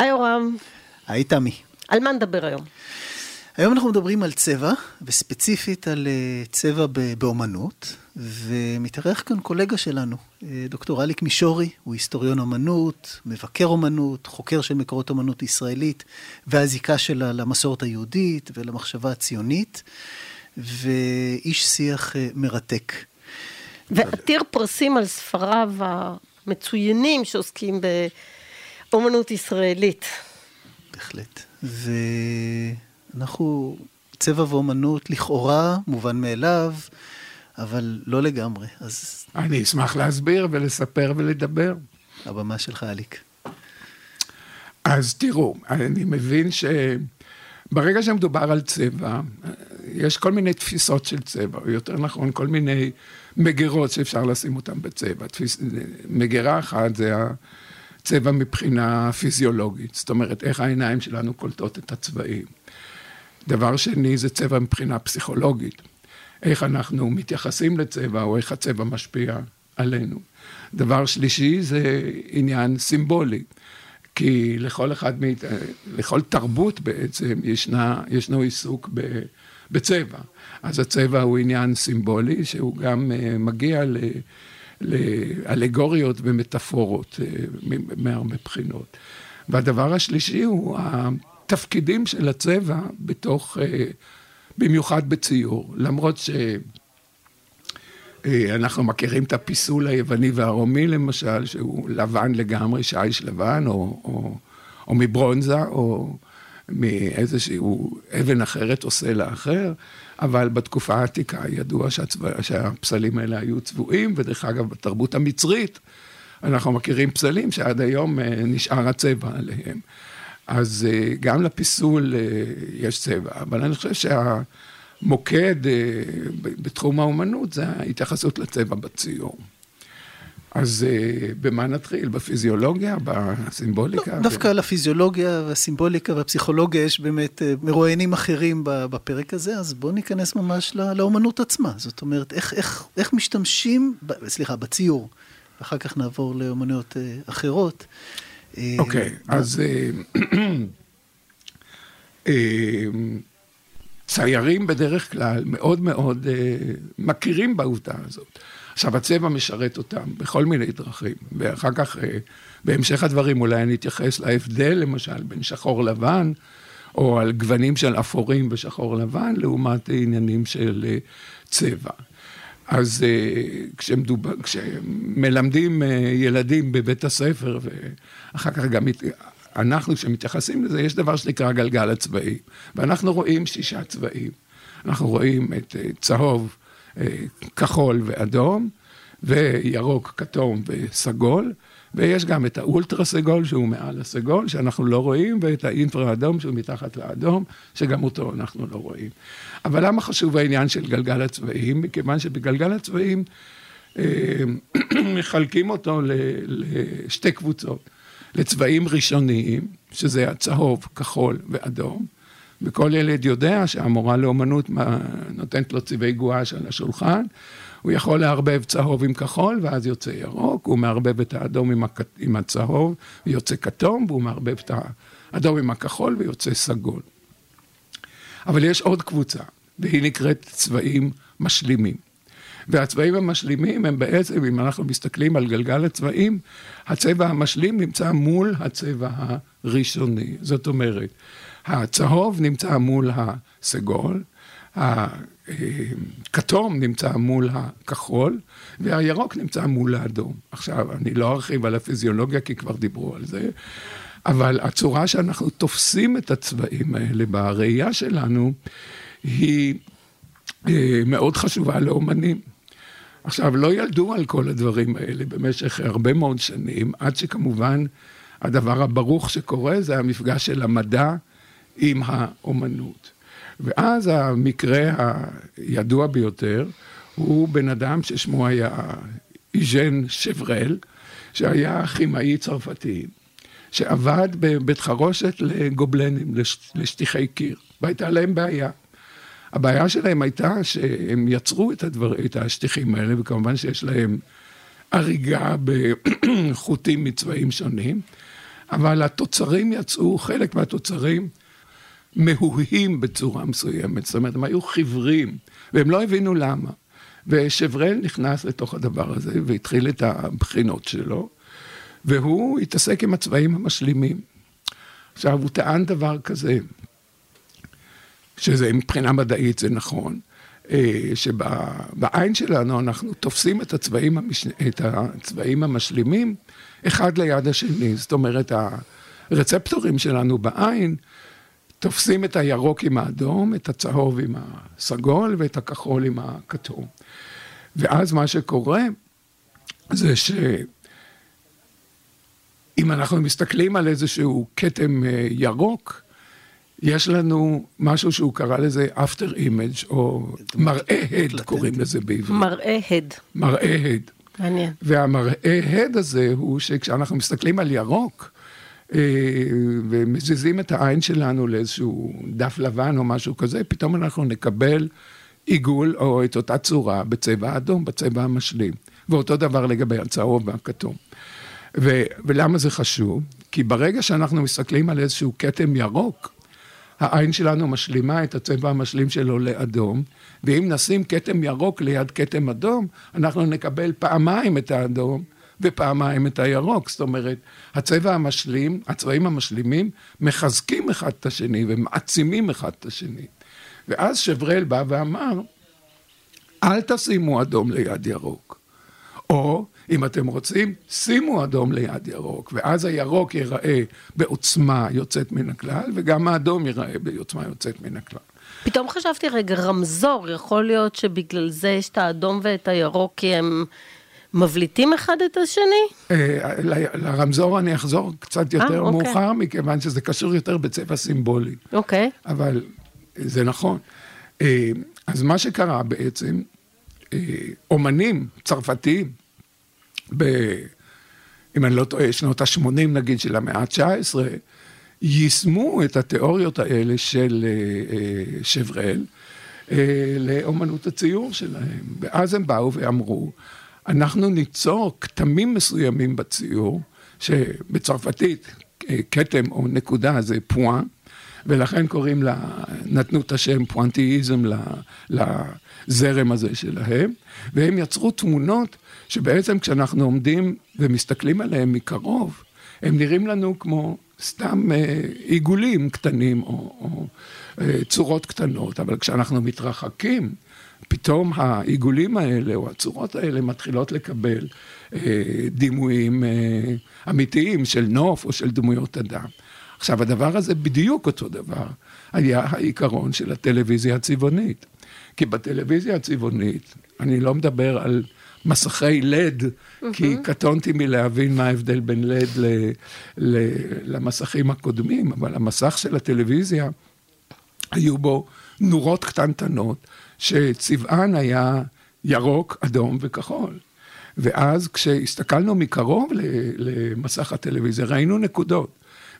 היי יורם. היי תמי. על מה נדבר היום? היום אנחנו מדברים על צבע, וספציפית על אה, צבע באומנות, ומתארח כאן קולגה שלנו, אה, דוקטור אליק מישורי, הוא היסטוריון אומנות, מבקר אומנות, חוקר של מקורות אומנות ישראלית, והזיקה שלה למסורת היהודית ולמחשבה הציונית, ואיש שיח אה, מרתק. ועתיר פרסים על ספריו המצוינים שעוסקים באומנות ישראלית. בהחלט. ואנחנו, צבע ואומנות לכאורה מובן מאליו, אבל לא לגמרי, אז... אני אשמח להסביר ולספר ולדבר. הבמה שלך, אליק. אז תראו, אני מבין שברגע שמדובר על צבע, יש כל מיני תפיסות של צבע, או יותר נכון, כל מיני מגירות שאפשר לשים אותן בצבע. תפיס... מגירה אחת זה הצבע מבחינה פיזיולוגית, זאת אומרת, איך העיניים שלנו קולטות את הצבעים. דבר שני זה צבע מבחינה פסיכולוגית, איך אנחנו מתייחסים לצבע, או איך הצבע משפיע עלינו. דבר שלישי זה עניין סימבולי. כי לכל אחד, מאית... לכל תרבות בעצם ישנה, ישנו עיסוק ב, בצבע. אז הצבע הוא עניין סימבולי, שהוא גם uh, מגיע ל... לאלגוריות ומטאפורות uh, מהרבה בחינות. והדבר השלישי הוא התפקידים של הצבע בתוך, uh, במיוחד בציור. למרות ש... אנחנו מכירים את הפיסול היווני והרומי למשל, שהוא לבן לגמרי, שיש לבן, או, או, או מברונזה, או מאיזשהו אבן אחרת או סלע אחר, אבל בתקופה העתיקה ידוע שהצבע, שהפסלים האלה היו צבועים, ודרך אגב, בתרבות המצרית, אנחנו מכירים פסלים שעד היום אה, נשאר הצבע עליהם. אז אה, גם לפיסול אה, יש צבע, אבל אני חושב שהמוקד בתחום האומנות זה ההתייחסות לצבע בציור. אז uh, במה נתחיל? בפיזיולוגיה? בסימבוליקה? לא, דווקא על הפיזיולוגיה והסימבוליקה והפסיכולוגיה יש באמת uh, מרואיינים אחרים בפרק הזה, אז בואו ניכנס ממש לא, לאומנות עצמה. זאת אומרת, איך, איך, איך משתמשים, ב, סליחה, בציור, ואחר כך נעבור לאומנויות uh, אחרות. אוקיי, okay, אז ציירים בדרך כלל מאוד מאוד מכירים בעובדה הזאת. עכשיו, הצבע משרת אותם בכל מיני דרכים, ואחר כך, אה, בהמשך הדברים, אולי אני אתייחס להבדל, למשל, בין שחור לבן, או על גוונים של אפורים ושחור לבן, לעומת עניינים של אה, צבע. אז אה, כשמדובר, כשמלמדים ילדים בבית הספר, ואחר כך גם אנחנו, כשמתייחסים לזה, יש דבר שנקרא גלגל הצבעים, ואנחנו רואים שישה צבעים. אנחנו רואים את צהוב, כחול ואדום, וירוק, כתום וסגול, ויש גם את האולטרה סגול שהוא מעל הסגול, שאנחנו לא רואים, ואת האינפרה אדום שהוא מתחת לאדום, שגם אותו אנחנו לא רואים. אבל למה חשוב העניין של גלגל הצבעים? מכיוון שבגלגל הצבעים אה, מחלקים אותו לשתי קבוצות. לצבעים ראשוניים, שזה הצהוב, כחול ואדום, וכל ילד יודע שהמורה לאומנות נותנת לו צבעי גואש על השולחן, הוא יכול לערבב צהוב עם כחול, ואז יוצא ירוק, הוא מערבב את האדום עם, הכ... עם הצהוב, ויוצא כתום, והוא מערבב את האדום עם הכחול, ויוצא סגול. אבל יש עוד קבוצה, והיא נקראת צבעים משלימים. והצבעים המשלימים הם בעצם, אם אנחנו מסתכלים על גלגל הצבעים, הצבע המשלים נמצא מול הצבע הראשוני. זאת אומרת, הצהוב נמצא מול הסגול, הכתום נמצא מול הכחול, והירוק נמצא מול האדום. עכשיו, אני לא ארחיב על הפיזיולוגיה, כי כבר דיברו על זה, אבל הצורה שאנחנו תופסים את הצבעים האלה בראייה שלנו, היא אה, מאוד חשובה לאומנים. עכשיו, לא ילדו על כל הדברים האלה במשך הרבה מאוד שנים, עד שכמובן הדבר הברוך שקורה זה המפגש של המדע עם האומנות. ואז המקרה הידוע ביותר הוא בן אדם ששמו היה איז'ן שברל, שהיה כימאי צרפתי, שעבד בבית חרושת לגובלנים, לשטיחי קיר, והייתה להם בעיה. הבעיה שלהם הייתה שהם יצרו את, הדבר, את השטיחים האלה, וכמובן שיש להם הריגה בחוטים מצבעים שונים, אבל התוצרים יצאו, חלק מהתוצרים מהוהים בצורה מסוימת, זאת אומרת, הם היו חיוורים, והם לא הבינו למה. ושברל נכנס לתוך הדבר הזה והתחיל את הבחינות שלו, והוא התעסק עם הצבעים המשלימים. עכשיו, הוא טען דבר כזה, שזה מבחינה מדעית זה נכון, אה, שבעין שלנו אנחנו תופסים את הצבעים, המש... את הצבעים המשלימים אחד ליד השני, זאת אומרת, הרצפטורים שלנו בעין תופסים את הירוק עם האדום, את הצהוב עם הסגול ואת הכחול עם הכתום. ואז מה שקורה זה שאם אנחנו מסתכלים על איזשהו כתם אה, ירוק, יש לנו משהו שהוא קרא לזה after image, או מראה הד קוראים לזה בעברית. מראה הד. מראה הד. מעניין. והמראה הד הזה הוא שכשאנחנו מסתכלים על ירוק, ומזיזים את העין שלנו לאיזשהו דף לבן או משהו כזה, פתאום אנחנו נקבל עיגול או את אותה צורה בצבע אדום, בצבע המשלים. ואותו דבר לגבי הצהוב והכתום. ו- ולמה זה חשוב? כי ברגע שאנחנו מסתכלים על איזשהו כתם ירוק, העין שלנו משלימה את הצבע המשלים שלו לאדום, ואם נשים כתם ירוק ליד כתם אדום, אנחנו נקבל פעמיים את האדום ופעמיים את הירוק. זאת אומרת, הצבע המשלים, הצבעים המשלימים, מחזקים אחד את השני ומעצימים אחד את השני. ואז שברל בא ואמר, אל תשימו אדום ליד ירוק. או, אם אתם רוצים, שימו אדום ליד ירוק, ואז הירוק ייראה בעוצמה יוצאת מן הכלל, וגם האדום ייראה בעוצמה יוצאת מן הכלל. פתאום חשבתי, רגע, רמזור, יכול להיות שבגלל זה יש את האדום ואת הירוק, כי הם מבליטים אחד את השני? אה, לרמזור אני אחזור קצת יותר אה, אוקיי. מאוחר, מכיוון שזה קשור יותר בצבע סימבולי. אוקיי. אבל זה נכון. אה, אז מה שקרה בעצם, אה, אומנים צרפתיים, ב, אם אני לא טועה, שנות ה-80 נגיד של המאה ה-19, יישמו את התיאוריות האלה של אה, שברל לאומנות הציור שלהם. ואז הם באו ואמרו, אנחנו ניצור כתמים מסוימים בציור, שבצרפתית כתם או נקודה זה פואן, ולכן קוראים לה, נתנו את השם פואנטיזם לזרם הזה שלהם, והם יצרו תמונות שבעצם כשאנחנו עומדים ומסתכלים עליהם מקרוב, הם נראים לנו כמו סתם אה, עיגולים קטנים או, או אה, צורות קטנות, אבל כשאנחנו מתרחקים, פתאום העיגולים האלה או הצורות האלה מתחילות לקבל אה, דימויים אה, אמיתיים של נוף או של דמויות אדם. עכשיו, הדבר הזה בדיוק אותו דבר היה העיקרון של הטלוויזיה הצבעונית. כי בטלוויזיה הצבעונית, אני לא מדבר על מסכי לד, mm-hmm. כי קטונתי מלהבין מה ההבדל בין לד ל, ל, למסכים הקודמים, אבל המסך של הטלוויזיה, היו בו נורות קטנטנות, שצבען היה ירוק, אדום וכחול. ואז כשהסתכלנו מקרוב למסך הטלוויזיה, ראינו נקודות.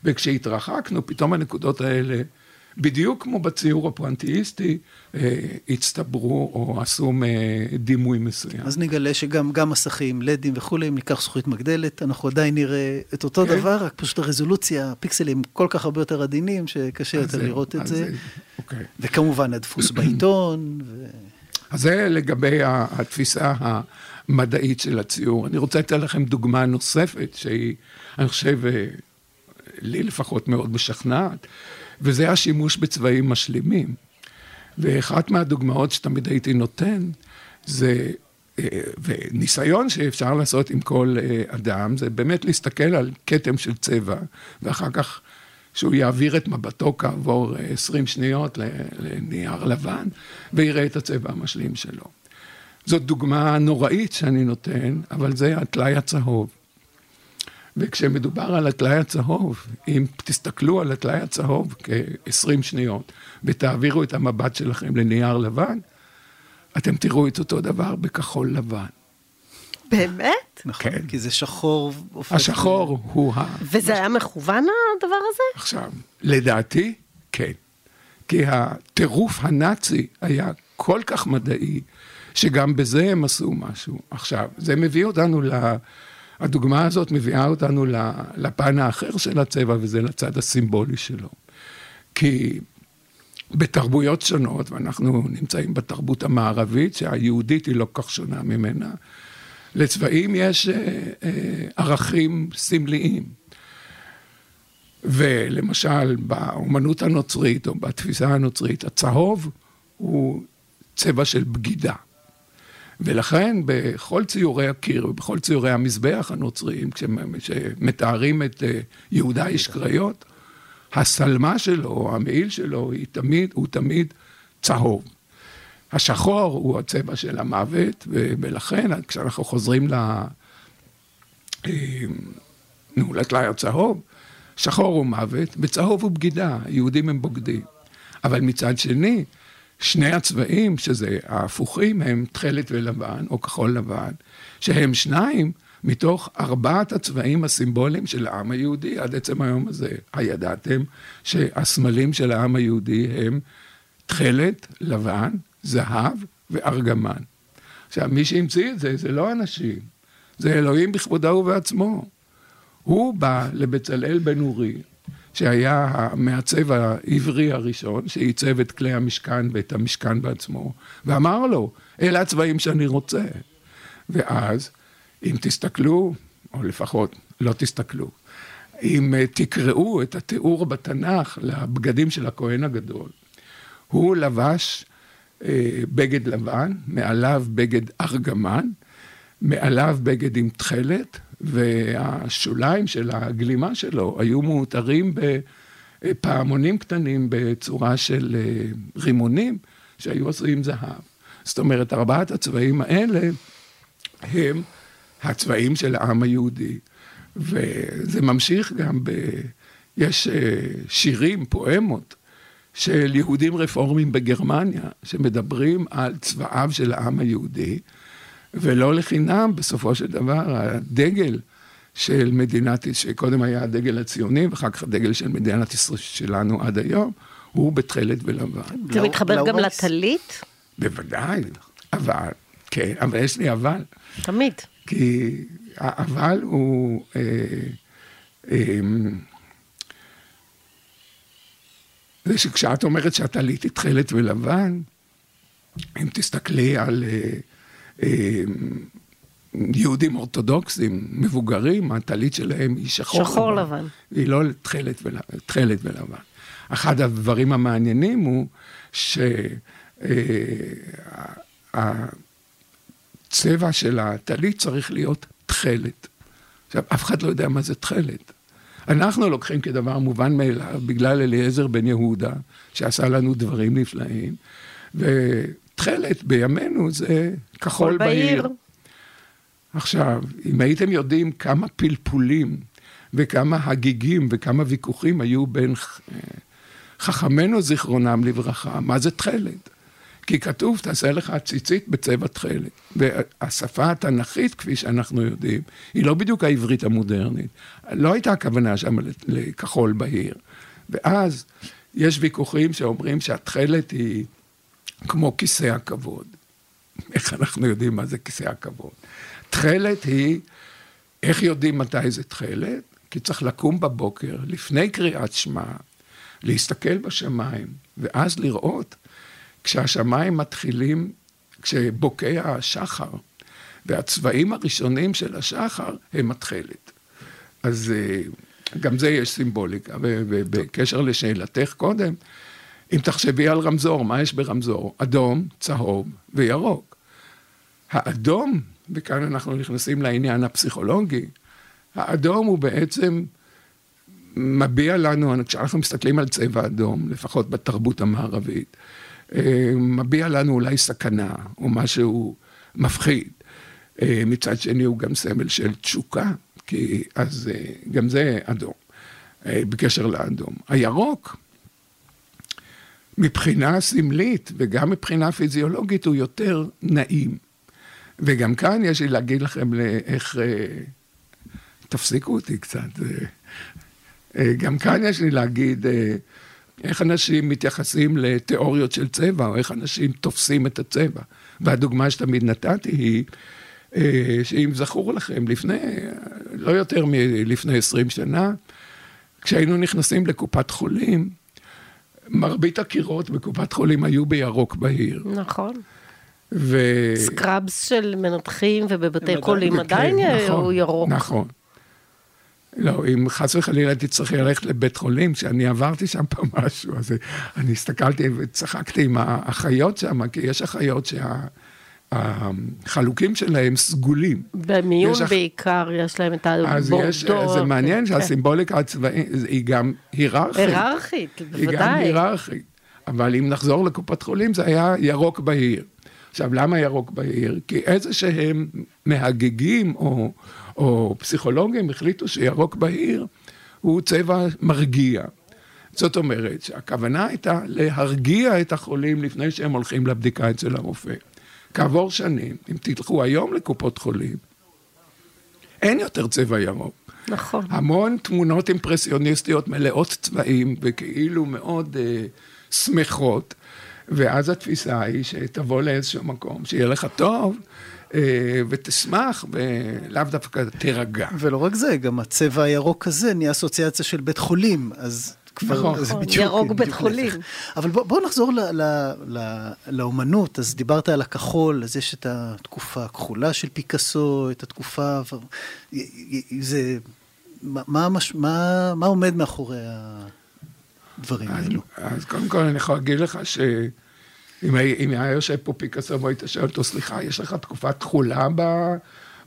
וכשהתרחקנו, פתאום הנקודות האלה, בדיוק כמו בציור הפואנטיסטי, אה, הצטברו או עשו דימוי מסוים. אז נגלה שגם גם מסכים, לדים וכולי, אם ניקח זכוכית מגדלת, אנחנו עדיין נראה את אותו כן. דבר, רק פשוט הרזולוציה, הפיקסלים כל כך הרבה יותר עדינים, שקשה יותר זה, לראות את זה. זה אוקיי. וכמובן הדפוס בעיתון. ו... אז זה לגבי התפיסה המדעית של הציור. אני רוצה לתת לכם דוגמה נוספת, שהיא, אני חושב, אה, לי לפחות מאוד משכנעת, וזה השימוש בצבעים משלימים. ואחת מהדוגמאות שתמיד הייתי נותן, זה, אה, וניסיון שאפשר לעשות עם כל אה, אדם, זה באמת להסתכל על כתם של צבע, ואחר כך שהוא יעביר את מבטו כעבור 20 אה, שניות לנייר לבן, ויראה את הצבע המשלים שלו. זאת דוגמה נוראית שאני נותן, אבל זה הטלאי הצהוב. וכשמדובר על הטלאי הצהוב, אם תסתכלו על הטלאי הצהוב כ-20 שניות ותעבירו את המבט שלכם לנייר לבן, אתם תראו את אותו דבר בכחול לבן. באמת? נכון, כן. כי זה שחור. השחור ל... הוא ה... וזה היה מכוון הדבר הזה? עכשיו, לדעתי, כן. כי הטירוף הנאצי היה כל כך מדעי, שגם בזה הם עשו משהו. עכשיו, זה מביא אותנו ל... הדוגמה הזאת מביאה אותנו לפן האחר של הצבע, וזה לצד הסימבולי שלו. כי בתרבויות שונות, ואנחנו נמצאים בתרבות המערבית, שהיהודית היא לא כל כך שונה ממנה, לצבעים יש אה, אה, ערכים סמליים. ולמשל, באומנות הנוצרית או בתפיסה הנוצרית, הצהוב הוא צבע של בגידה. ולכן בכל ציורי הקיר ובכל ציורי המזבח הנוצריים, כשמתארים את אה, יהודה איש קריות, השלמה שלו, המעיל שלו, היא תמיד, הוא תמיד צהוב. השחור הוא הצבע של המוות, ולכן כשאנחנו חוזרים ל... אה, נו, לטלאי הצהוב, שחור הוא מוות, וצהוב הוא בגידה, יהודים הם בוגדים. אבל מצד שני, שני הצבעים, שזה ההפוכים, הם תכלת ולבן, או כחול לבן, שהם שניים מתוך ארבעת הצבעים הסימבוליים של העם היהודי עד עצם היום הזה. הידעתם שהסמלים של העם היהודי הם תכלת, לבן, זהב וארגמן. עכשיו, מי שהמציא את זה, זה לא אנשים, זה אלוהים בכבודו ובעצמו. הוא בא לבצלאל בן אורי, שהיה המעצב העברי הראשון, שעיצב את כלי המשכן ואת המשכן בעצמו, ואמר לו, אלה הצבעים שאני רוצה. ואז, אם תסתכלו, או לפחות לא תסתכלו, אם אה, תקראו את התיאור בתנ"ך לבגדים של הכהן הגדול, הוא לבש אה, בגד לבן, מעליו בגד ארגמן, מעליו בגד עם תכלת, והשוליים של הגלימה שלו היו מאותרים בפעמונים קטנים בצורה של אה, רימונים שהיו עשויים זהב. זאת אומרת, ארבעת הצבעים האלה הם הצבעים של העם היהודי. וזה ממשיך גם ב... יש אה, שירים, פואמות, של יהודים רפורמים בגרמניה, שמדברים על צבעיו של העם היהודי. ולא לחינם, בסופו של דבר, הדגל של מדינת, שקודם היה הדגל הציוני, ואחר כך הדגל של מדינת ישראל שלנו עד היום, הוא בתכלת ולבן. זה לא, מתחבר לא גם לטלית? בוודאי, אבל, כן, אבל יש לי אבל. תמיד. כי האבל הוא... אה, אה, זה שכשאת אומרת שהטלית היא תכלת ולבן, אם תסתכלי על אה, יהודים אורתודוקסים, מבוגרים, הטלית שלהם היא שחור, שחור לבן. לבן. היא לא תכלת, ול... ולבן. אחד הדברים המעניינים הוא שהצבע אה, של הטלית צריך להיות תכלת. עכשיו, אף אחד לא יודע מה זה תכלת. אנחנו לוקחים כדבר מובן מאליו, בגלל אליעזר בן יהודה, שעשה לנו דברים נפלאים, ו... תכלת בימינו זה כחול בהיר. עכשיו, אם הייתם יודעים כמה פלפולים וכמה הגיגים וכמה ויכוחים היו בין חכמינו זיכרונם לברכה, מה זה תכלת? כי כתוב, תעשה לך ציצית בצבע תכלת. והשפה התנ"כית, כפי שאנחנו יודעים, היא לא בדיוק העברית המודרנית. לא הייתה הכוונה שם לכחול בהיר. ואז יש ויכוחים שאומרים שהתכלת היא כמו כיסא הכבוד. איך אנחנו יודעים מה זה כיסא הכבוד? תכלת היא, איך יודעים מתי זה תכלת? כי צריך לקום בבוקר, לפני קריאת שמע, להסתכל בשמיים, ואז לראות כשהשמיים מתחילים, כשבוקע השחר, והצבעים הראשונים של השחר הם התכלת. אז אה, גם זה יש סימבוליקה, ובקשר לשאלתך קודם, אם תחשבי על רמזור, מה יש ברמזור? אדום, צהוב וירוק. האדום, וכאן אנחנו נכנסים לעניין הפסיכולוגי, האדום הוא בעצם מביע לנו, כשאנחנו מסתכלים על צבע אדום, לפחות בתרבות המערבית, אה, מביע לנו אולי סכנה או משהו מפחיד. אה, מצד שני הוא גם סמל של תשוקה, כי אז אה, גם זה אדום, בקשר לאדום. הירוק מבחינה סמלית וגם מבחינה פיזיולוגית הוא יותר נעים. וגם כאן יש לי להגיד לכם איך... אה, תפסיקו אותי קצת. אה, אה, גם כאן יש לי להגיד איך אנשים מתייחסים לתיאוריות של צבע, או איך אנשים תופסים את הצבע. והדוגמה שתמיד נתתי היא שאם זכור לכם, לפני, לא יותר מלפני 20 שנה, כשהיינו נכנסים לקופת חולים, מרבית הקירות בקופת חולים היו בירוק בהיר. נכון. ו... סקראבס של מנתחים ובבתי חולים עדיין נכון, הוא ירוק. נכון. לא, אם חס וחלילה תצטרכי ללכת לבית חולים, כשאני עברתי שם פעם משהו, אז אני הסתכלתי וצחקתי עם האחיות שם, כי יש אחיות שהחלוקים שלהם סגולים. במיון יש אח- בעיקר יש להם את אז יש. זה מעניין כן. שהסימבוליקה הצבאית היא גם היררכית. היררכית, היא גם בוודאי. היררכית. אבל אם נחזור לקופת חולים, זה היה ירוק בהיר. עכשיו, למה ירוק בהיר? כי איזה שהם מהגגים או, או פסיכולוגים החליטו שירוק בהיר הוא צבע מרגיע. זאת אומרת שהכוונה הייתה להרגיע את החולים לפני שהם הולכים לבדיקה אצל הרופא. כעבור שנים, אם תלכו היום לקופות חולים, אין יותר צבע ירוק. נכון. המון תמונות אימפרסיוניסטיות מלאות צבעים וכאילו מאוד אה, שמחות, ואז התפיסה היא שתבוא לאיזשהו מקום, שיהיה לך טוב, אה, ותשמח, ולאו דווקא תירגע. ולא רק זה, גם הצבע הירוק הזה נהיה אסוציאציה של בית חולים, אז כבר, נכון. זה נכון, בדיוק, ירוק בית חולים. אבל בוא, בוא נחזור ל, ל, ל, לאומנות, אז דיברת על הכחול, אז יש את התקופה הכחולה של פיקאסו, את התקופה, זה, מה, עומד מאחורי הדברים אז, האלו? אז קודם כל אני יכול להגיד לך שאם היה, אם היה יושב פה פיקאסו והיית שואל אותו, סליחה, יש לך תקופה תכולה ב,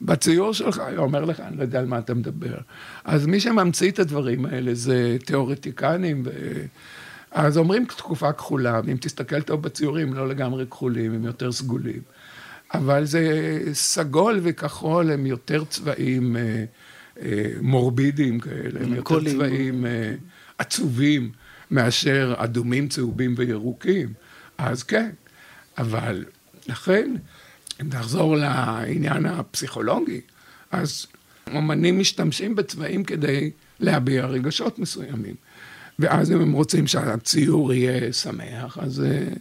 בציור שלך? הוא אומר לך, אני לא יודע על מה אתה מדבר. אז מי שממציא את הדברים האלה זה תיאורטיקנים, ו... אז אומרים תקופה כחולה, ואם תסתכל טוב בציורים, לא לגמרי כחולים, הם יותר סגולים. אבל זה סגול וכחול, הם יותר צבעים אה, אה, מורבידיים כאלה, הם יותר מלנכוליים. צבעים אה, עצובים מאשר אדומים, צהובים וירוקים. אז כן, אבל לכן, אם נחזור לעניין הפסיכולוגי, אז אומנים משתמשים בצבעים כדי להביע רגשות מסוימים. ואז אם הם רוצים שהציור יהיה שמח, אז uh,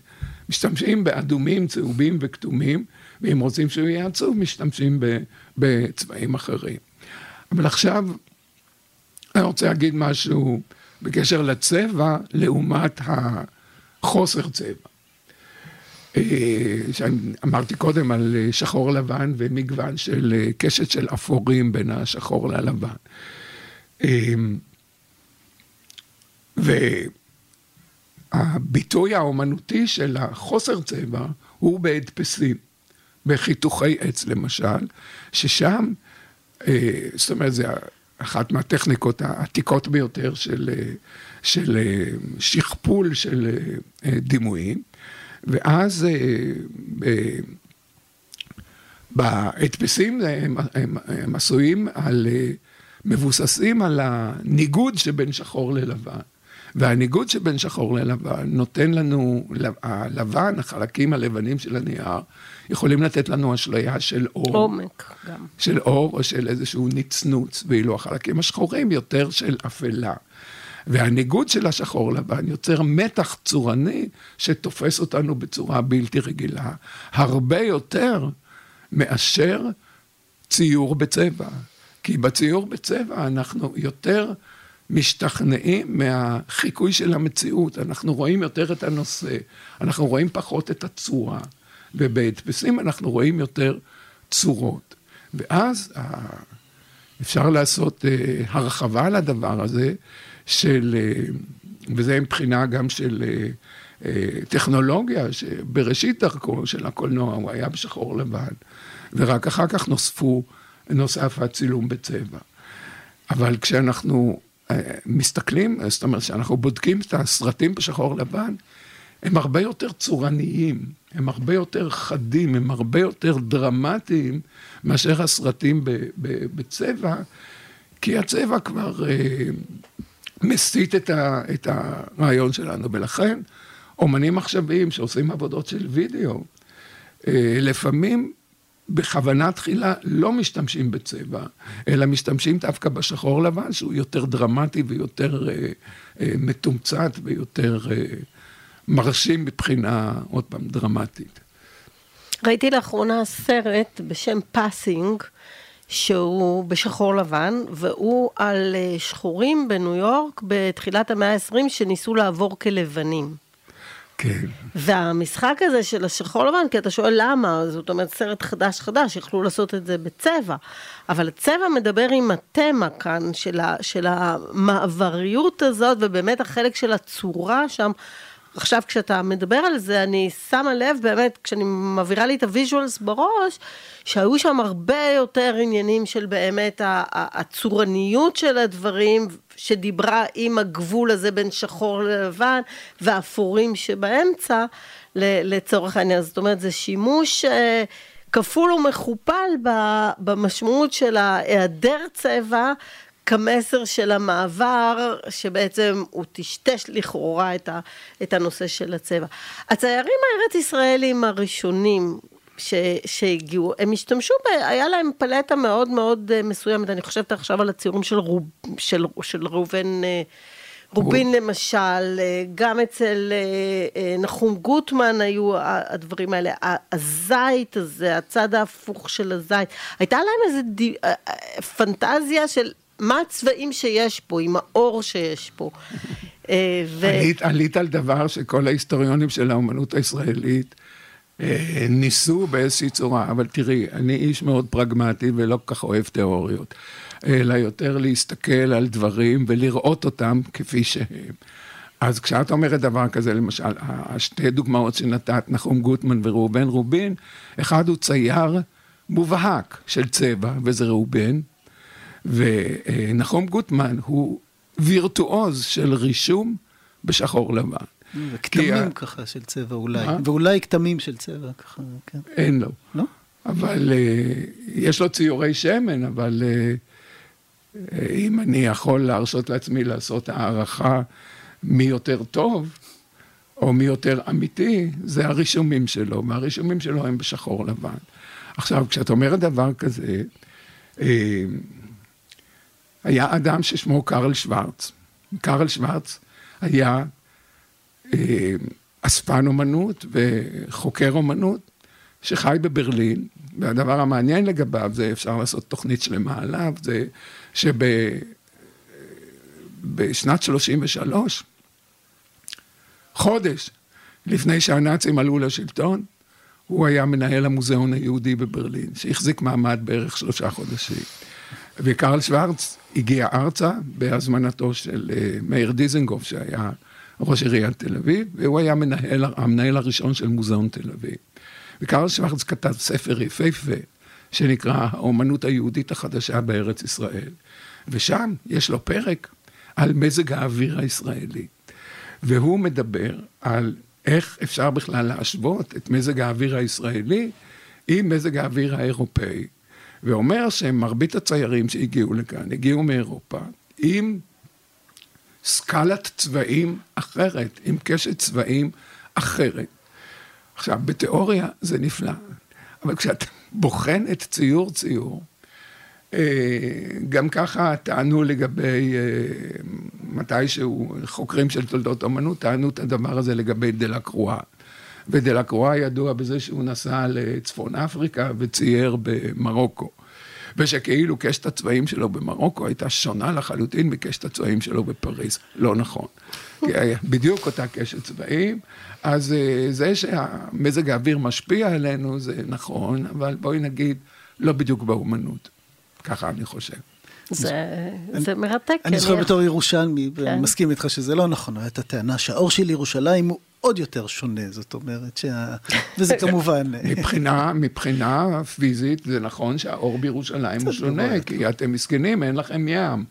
משתמשים באדומים, צהובים וכתומים, ואם רוצים שהוא יהיה עצוב, משתמשים בצבעים אחרים. אבל עכשיו, אני רוצה להגיד משהו בקשר לצבע, לעומת החוסר צבע. אה, שאמרתי קודם על אה, שחור לבן ומגוון של אה, קשת של אפורים בין השחור ללבן. אה, והביטוי האומנותי של החוסר צבע הוא בהדפסים, בחיתוכי עץ למשל, ששם, זאת אומרת, זה אחת מהטכניקות העתיקות ביותר של, של שכפול של דימויים, ואז אה, ב- בהדפסים הם, הם, הם עשויים על, אה, מבוססים על הניגוד שבין שחור ללבן. והניגוד שבין שחור ללבן נותן לנו, הלבן, החלקים הלבנים של הנייר, יכולים לתת לנו אשליה של אור. עומק גם. של אור או של איזשהו נצנוץ, ואילו החלקים השחורים יותר של אפלה. והניגוד של השחור לבן יוצר מתח צורני שתופס אותנו בצורה בלתי רגילה, הרבה יותר מאשר ציור בצבע. כי בציור בצבע אנחנו יותר משתכנעים מהחיקוי של המציאות, אנחנו רואים יותר את הנושא, אנחנו רואים פחות את הצורה, ובהדפסים אנחנו רואים יותר צורות. ואז ה- אפשר לעשות אה, הרחבה לדבר הזה של, אה, וזה מבחינה גם של אה, אה, טכנולוגיה, שבראשית דרכו של הקולנוע הוא היה בשחור לבן, ורק אחר כך נוספו, נוסף הצילום בצבע. אבל כשאנחנו מסתכלים, זאת אומרת, כשאנחנו בודקים את הסרטים בשחור לבן, הם הרבה יותר צורניים, הם הרבה יותר חדים, הם הרבה יותר דרמטיים מאשר הסרטים בצבע, כי הצבע כבר מסיט את, ה, את הרעיון שלנו, ולכן אומנים עכשוויים שעושים עבודות של וידאו, אה, לפעמים בכוונה תחילה לא משתמשים בצבע, אלא משתמשים דווקא בשחור לבן, שהוא יותר דרמטי ויותר אה, אה, מתומצת ויותר אה, מרשים מבחינה, עוד פעם, דרמטית. ראיתי לאחרונה סרט בשם Passing, שהוא בשחור לבן, והוא על אה, שחורים בניו יורק בתחילת המאה ה-20 שניסו לעבור כלבנים. כן. והמשחק הזה של השחור לבן, כי אתה שואל למה, זאת אומרת סרט חדש חדש, יכלו לעשות את זה בצבע, אבל הצבע מדבר עם התמה כאן של, ה, של המעבריות הזאת, ובאמת החלק של הצורה שם. עכשיו כשאתה מדבר על זה, אני שמה לב באמת, כשאני מעבירה לי את ה visuals בראש, שהיו שם הרבה יותר עניינים של באמת הצורניות של הדברים, שדיברה עם הגבול הזה בין שחור ללבן, והאפורים שבאמצע, לצורך העניין. זאת אומרת, זה שימוש... אה, כפול ומכופל במשמעות של ההיעדר צבע כמסר של המעבר, שבעצם הוא טשטש לכאורה את, ה, את הנושא של הצבע. הציירים הארץ ישראלים הראשונים ש, שהגיעו, הם השתמשו, ב, היה להם פלטה מאוד מאוד אה, מסוימת, אני חושבת עכשיו על הציורים של, רוב, של, של ראובן אה, רובין למשל, אה, גם אצל נחום גוטמן היו הדברים האלה, הזית הזה, הצד ההפוך של הזית, הייתה להם איזו פנטזיה של מה הצבעים שיש פה, עם האור שיש פה. אה, ו... עלית, עלית על דבר שכל ההיסטוריונים של האומנות הישראלית אה, ניסו באיזושהי צורה, אבל תראי, אני איש מאוד פרגמטי ולא כל כך אוהב תיאוריות, אלא יותר להסתכל על דברים ולראות אותם כפי שהם. אז כשאת אומרת דבר כזה, למשל, השתי דוגמאות שנתת, נחום גוטמן וראובן רובין, אחד הוא צייר מובהק של צבע, וזה ראובן, ונחום גוטמן הוא וירטואוז של רישום בשחור לבן. וכתמים ככה של צבע אולי, ואולי כתמים של צבע ככה, כן. אין לו. לא? אבל uh, יש לו ציורי שמן, אבל אם אני יכול להרשות לעצמי לעשות הערכה מי יותר טוב, או מי יותר אמיתי, זה הרישומים שלו, והרישומים שלו הם בשחור לבן. עכשיו, כשאת אומרת דבר כזה, היה אדם ששמו קרל שוורץ. קרל שוורץ היה אה, אספן אומנות וחוקר אומנות שחי בברלין, והדבר המעניין לגביו זה, אפשר לעשות תוכנית שלמה עליו, זה שבשנת 33, חודש לפני שהנאצים עלו לשלטון, הוא היה מנהל המוזיאון היהודי בברלין, שהחזיק מעמד בערך שלושה חודשים. וקרל שוורץ הגיע ארצה בהזמנתו של אה, מאיר דיזנגוף, שהיה ראש עיריית תל אביב, והוא היה מנהל, המנהל הראשון של מוזיאון תל אביב. וקרל שוורץ כתב ספר יפהפה, שנקרא האומנות היהודית החדשה בארץ ישראל. ושם יש לו פרק על מזג האוויר הישראלי. והוא מדבר על איך אפשר בכלל להשוות את מזג האוויר הישראלי עם מזג האוויר האירופאי. ואומר שמרבית הציירים שהגיעו לכאן, הגיעו מאירופה עם סקלת צבעים אחרת, עם קשת צבעים אחרת. עכשיו, בתיאוריה זה נפלא, אבל כשאתה בוחן את ציור ציור, אה, גם ככה טענו לגבי, אה, מתישהו חוקרים של תולדות אמנות טענו את הדבר הזה לגבי דלה קרואה. ודלה קרואה ידוע בזה שהוא נסע לצפון אפריקה וצייר במרוקו. ושכאילו קשת הצבעים שלו במרוקו הייתה שונה לחלוטין מקשת הצבעים שלו בפריז. לא נכון. בדיוק אותה קשת צבעים, אז אה, זה שהמזג האוויר משפיע עלינו זה נכון, אבל בואי נגיד, לא בדיוק באומנות. ככה אני חושב. זה, זה מרתק. אני זוכר בתור ירושלמי, כן. ואני מסכים איתך שזה לא נכון, הייתה טענה שהאור של ירושלים הוא עוד יותר שונה, זאת אומרת, שה... וזה כמובן... מבחינה, מבחינה פיזית זה נכון שהאור בירושלים הוא שונה, כי אתם מסכנים, אין לכם ים.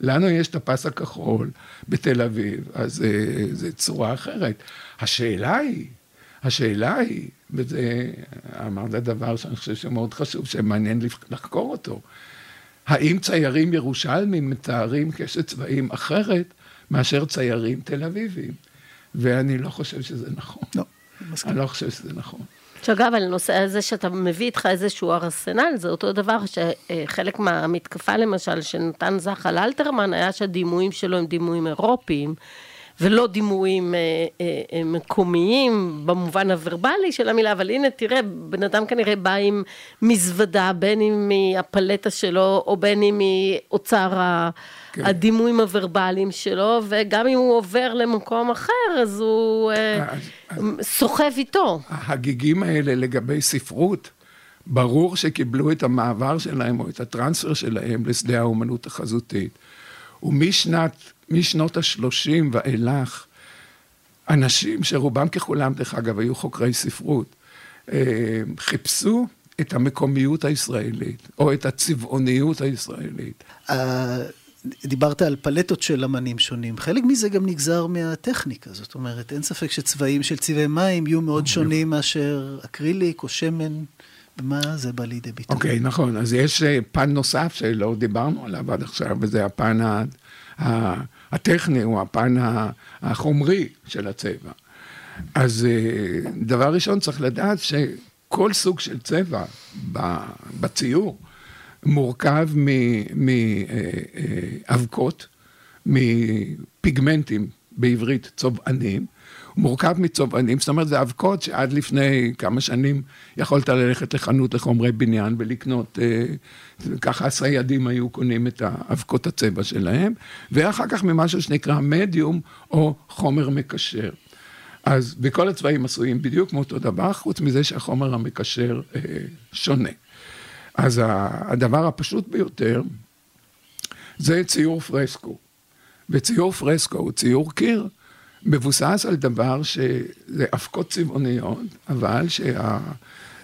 לנו יש את הפס הכחול בתל אביב, אז אה, זה צורה אחרת. השאלה היא, השאלה היא, וזה אמרת דבר שאני חושב שמאוד חשוב, שמעניין לחקור אותו. האם ציירים ירושלמים מתארים קשת צבעים אחרת מאשר ציירים תל אביבים? ואני לא חושב שזה נכון. לא, מסכים. אני לא חושב שזה נכון. שאגב, על הנושא הזה שאתה מביא איתך איזשהו ארסנל, זה אותו דבר שחלק מהמתקפה למשל שנתן זך על אלתרמן, היה שהדימויים שלו הם דימויים אירופיים. ולא דימויים אה, אה, אה, מקומיים במובן הוורבלי של המילה, אבל הנה תראה, בן אדם כנראה בא עם מזוודה, בין אם מהפלטה שלו, או בין אם מאוצר כן. הדימויים הוורבליים שלו, וגם אם הוא עובר למקום אחר, אז הוא אה, סוחב איתו. ההגיגים האלה לגבי ספרות, ברור שקיבלו את המעבר שלהם או את הטרנספר שלהם לשדה האומנות החזותית. ומשנת, משנות ה-30 ואילך, אנשים שרובם ככולם, דרך אגב, היו חוקרי ספרות, אה, חיפשו את המקומיות הישראלית, או את הצבעוניות הישראלית. דיברת על פלטות של אמנים שונים, חלק מזה גם נגזר מהטכניקה, זאת אומרת, אין ספק שצבעים של צבעי מים יהיו מאוד שונים מאשר אקריליק או שמן. במה זה בא לידי ביטוי? אוקיי, okay, נכון. אז יש אה, פן נוסף שלא דיברנו עליו עד עכשיו, וזה הפן ה, ה, הטכני, או הפן החומרי של הצבע. אז אה, דבר ראשון, צריך לדעת שכל סוג של צבע בציור מורכב מאבקות, מפיגמנטים, בעברית צובענים, מורכב מצובענים, זאת אומרת, זה אבקות שעד לפני כמה שנים יכולת ללכת לחנות לחומרי בניין ולקנות, אה, ככה הסיידים היו קונים את האבקות הצבע שלהם, ואחר כך ממשהו שנקרא מדיום או חומר מקשר. אז בכל הצבעים עשויים בדיוק מאותו דבר, חוץ מזה שהחומר המקשר אה, שונה. אז הדבר הפשוט ביותר זה ציור פרסקו. וציור פרסקו הוא ציור קיר מבוסס על דבר שזה אבקות צבעוניות, אבל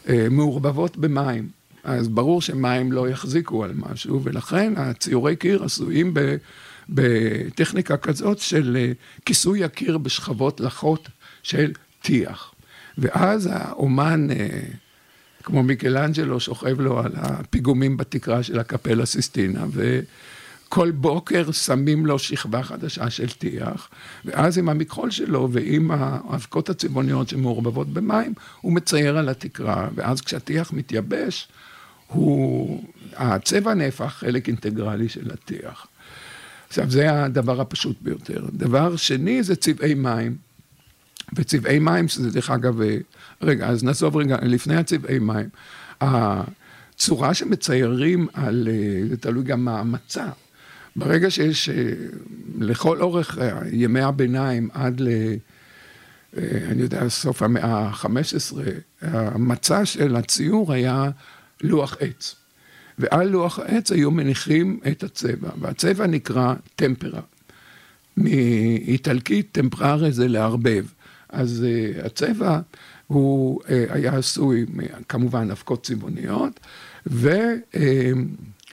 שמעורבבות במים. אז ברור שמים לא יחזיקו על משהו, ולכן הציורי קיר עשויים בטכניקה כזאת של כיסוי הקיר בשכבות לחות של טיח. ואז האומן, כמו מיקלנג'לו, שוכב לו על הפיגומים בתקרה של הקפלה סיסטינה, ו... כל בוקר שמים לו שכבה חדשה של טיח, ואז עם המכחול שלו ועם האבקות הצבעוניות שמעורבבות במים, הוא מצייר על התקרה, ואז כשהטיח מתייבש, הוא, הצבע נהפך חלק אינטגרלי של הטיח. עכשיו, זה הדבר הפשוט ביותר. דבר שני זה צבעי מים. וצבעי מים, שזה דרך אגב, רגע, אז נעזוב רגע, לפני הצבעי מים. הצורה שמציירים על, זה תלוי גם מה המצע. ברגע שיש אה, לכל אורך אה, ימי הביניים עד ל... אה, אני יודע, סוף המאה ה-15, המצע של הציור היה לוח עץ. ועל לוח העץ היו מניחים את הצבע, והצבע נקרא טמפרה. מאיטלקית טמפררה זה לערבב. אז uh, הצבע הוא uh, היה עשוי כמובן אבקות צבעוניות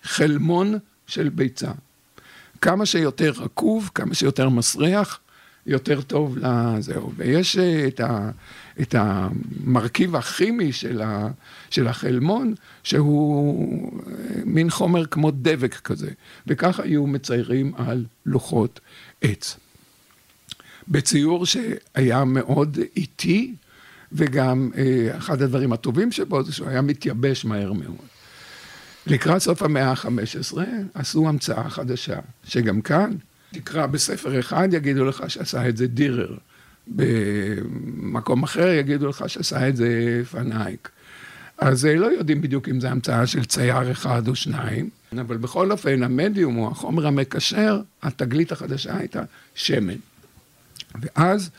וחלמון uh, של ביצה. כמה שיותר רקוב, כמה שיותר מסריח, יותר טוב לזהו. ויש אה, את, ה, את המרכיב הכימי של, ה, של החלמון, שהוא אה, מין חומר כמו דבק כזה, וככה היו מציירים על לוחות עץ. בציור שהיה מאוד איטי, וגם אה, אחד הדברים הטובים שבו זה שהוא היה מתייבש מהר מאוד. לקראת סוף המאה ה-15 עשו המצאה חדשה, שגם כאן, תקרא בספר אחד, יגידו לך שעשה את זה דירר. במקום אחר יגידו לך שעשה את זה פנאייק. אז אה, לא יודעים בדיוק אם זו המצאה של צייר אחד או שניים, אבל בכל אופן המדיום או החומר המקשר, התגלית החדשה הייתה שמן. ואז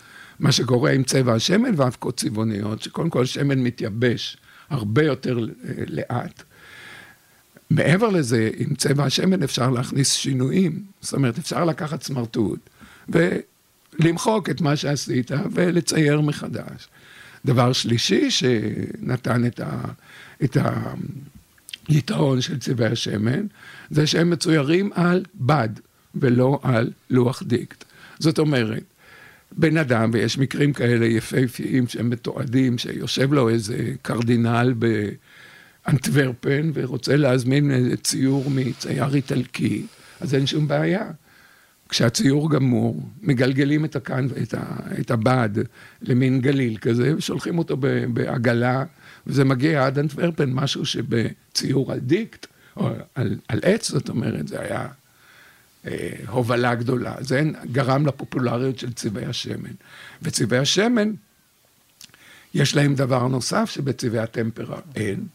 מה שקורה עם צבע השמן ואבקות צבעוניות, שקודם כל שמן מתייבש הרבה יותר אה, לאט, מעבר לזה, עם צבע השמן אפשר להכניס שינויים. זאת אומרת, אפשר לקחת סמרטוט ולמחוק את מה שעשית ולצייר מחדש. דבר שלישי שנתן את, ה, את היתרון של צבעי השמן, זה שהם מצוירים על בד ולא על לוח דיקט. זאת אומרת, בן אדם, ויש מקרים כאלה יפהפיים שהם מתועדים, שיושב לו איזה קרדינל ב... אנטוורפן ורוצה להזמין ציור מצייר איטלקי, אז אין שום בעיה. כשהציור גמור, מגלגלים את הכאן ואת את הבד למין גליל כזה, ושולחים אותו בעגלה, וזה מגיע עד אנטוורפן, משהו שבציור על דיקט, או על, על עץ, זאת אומרת, זה היה הובלה גדולה. זה גרם לפופולריות של צבעי השמן. וצבעי השמן, יש להם דבר נוסף שבצבעי הטמפרה אין.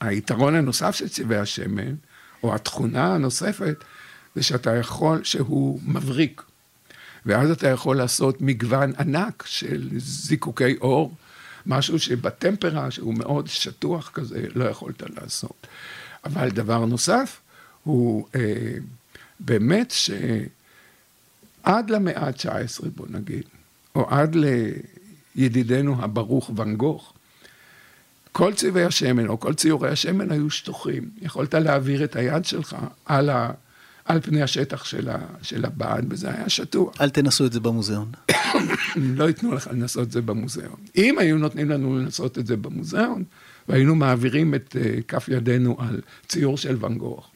היתרון הנוסף של צבעי השמן, או התכונה הנוספת, זה שאתה יכול, שהוא מבריק. ואז אתה יכול לעשות מגוון ענק של זיקוקי אור, משהו שבטמפרה, שהוא מאוד שטוח כזה, לא יכולת לעשות. אבל דבר נוסף, הוא אה, באמת שעד למאה ה-19, בוא נגיד, או עד לידידנו הברוך ואן גוך, כל צבעי השמן או כל ציורי השמן היו שטוחים. יכולת להעביר את היד שלך על, ה, על פני השטח של, ה, של הבד, וזה היה שטוח. אל תנסו את זה במוזיאון. לא ייתנו לך לנסות את זה במוזיאון. אם היו נותנים לנו לנסות את זה במוזיאון, והיינו מעבירים את uh, כף ידינו על ציור של ואן גוך,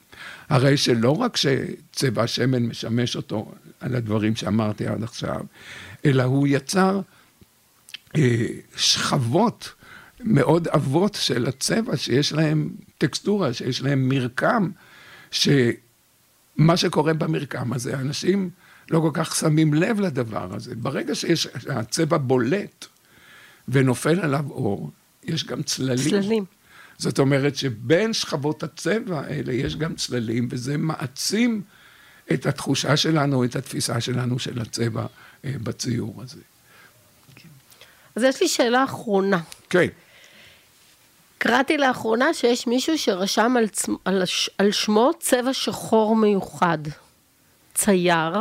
הרי שלא רק שצבע השמן משמש אותו על הדברים שאמרתי עד עכשיו, אלא הוא יצר אה, שכבות מאוד עבות של הצבע, שיש להם טקסטורה, שיש להם מרקם, שמה שקורה במרקם הזה, אנשים לא כל כך שמים לב לדבר הזה. ברגע שיש, הצבע בולט ונופל עליו אור, יש גם צללים. צללים. זאת אומרת שבין שכבות הצבע האלה יש גם צללים, וזה מעצים את התחושה שלנו, את התפיסה שלנו של הצבע אה, בציור הזה. אז יש לי שאלה אחרונה. כן. קראתי לאחרונה שיש מישהו שרשם על, צ... על, ש... על שמו צבע שחור מיוחד. צייר.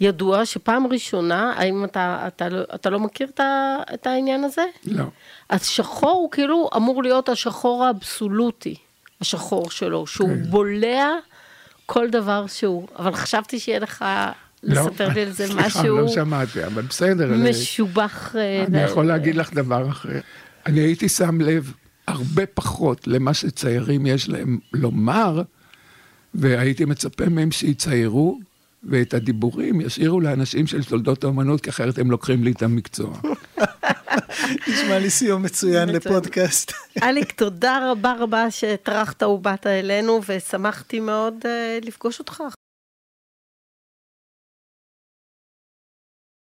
ידוע שפעם ראשונה, האם אתה, אתה, לא, אתה לא מכיר את, את העניין הזה? לא. אז שחור הוא כאילו אמור להיות השחור האבסולוטי, השחור שלו, שהוא כן. בולע כל דבר שהוא, אבל חשבתי שיהיה לך לא, לספר לי על זה סליחה, משהו לא שמעתי, אבל בסדר. משובח. אה, אני ל- יכול להגיד לך דבר אחר. אני הייתי שם לב הרבה פחות למה שציירים יש להם לומר, והייתי מצפה מהם שיציירו, ואת הדיבורים ישאירו לאנשים של תולדות האומנות, כי אחרת הם לוקחים לי את המקצוע. נשמע לי סיום מצוין. לפודקאסט. אליק, תודה רבה רבה שטרחת ובאת אלינו, ושמחתי מאוד uh, לפגוש אותך.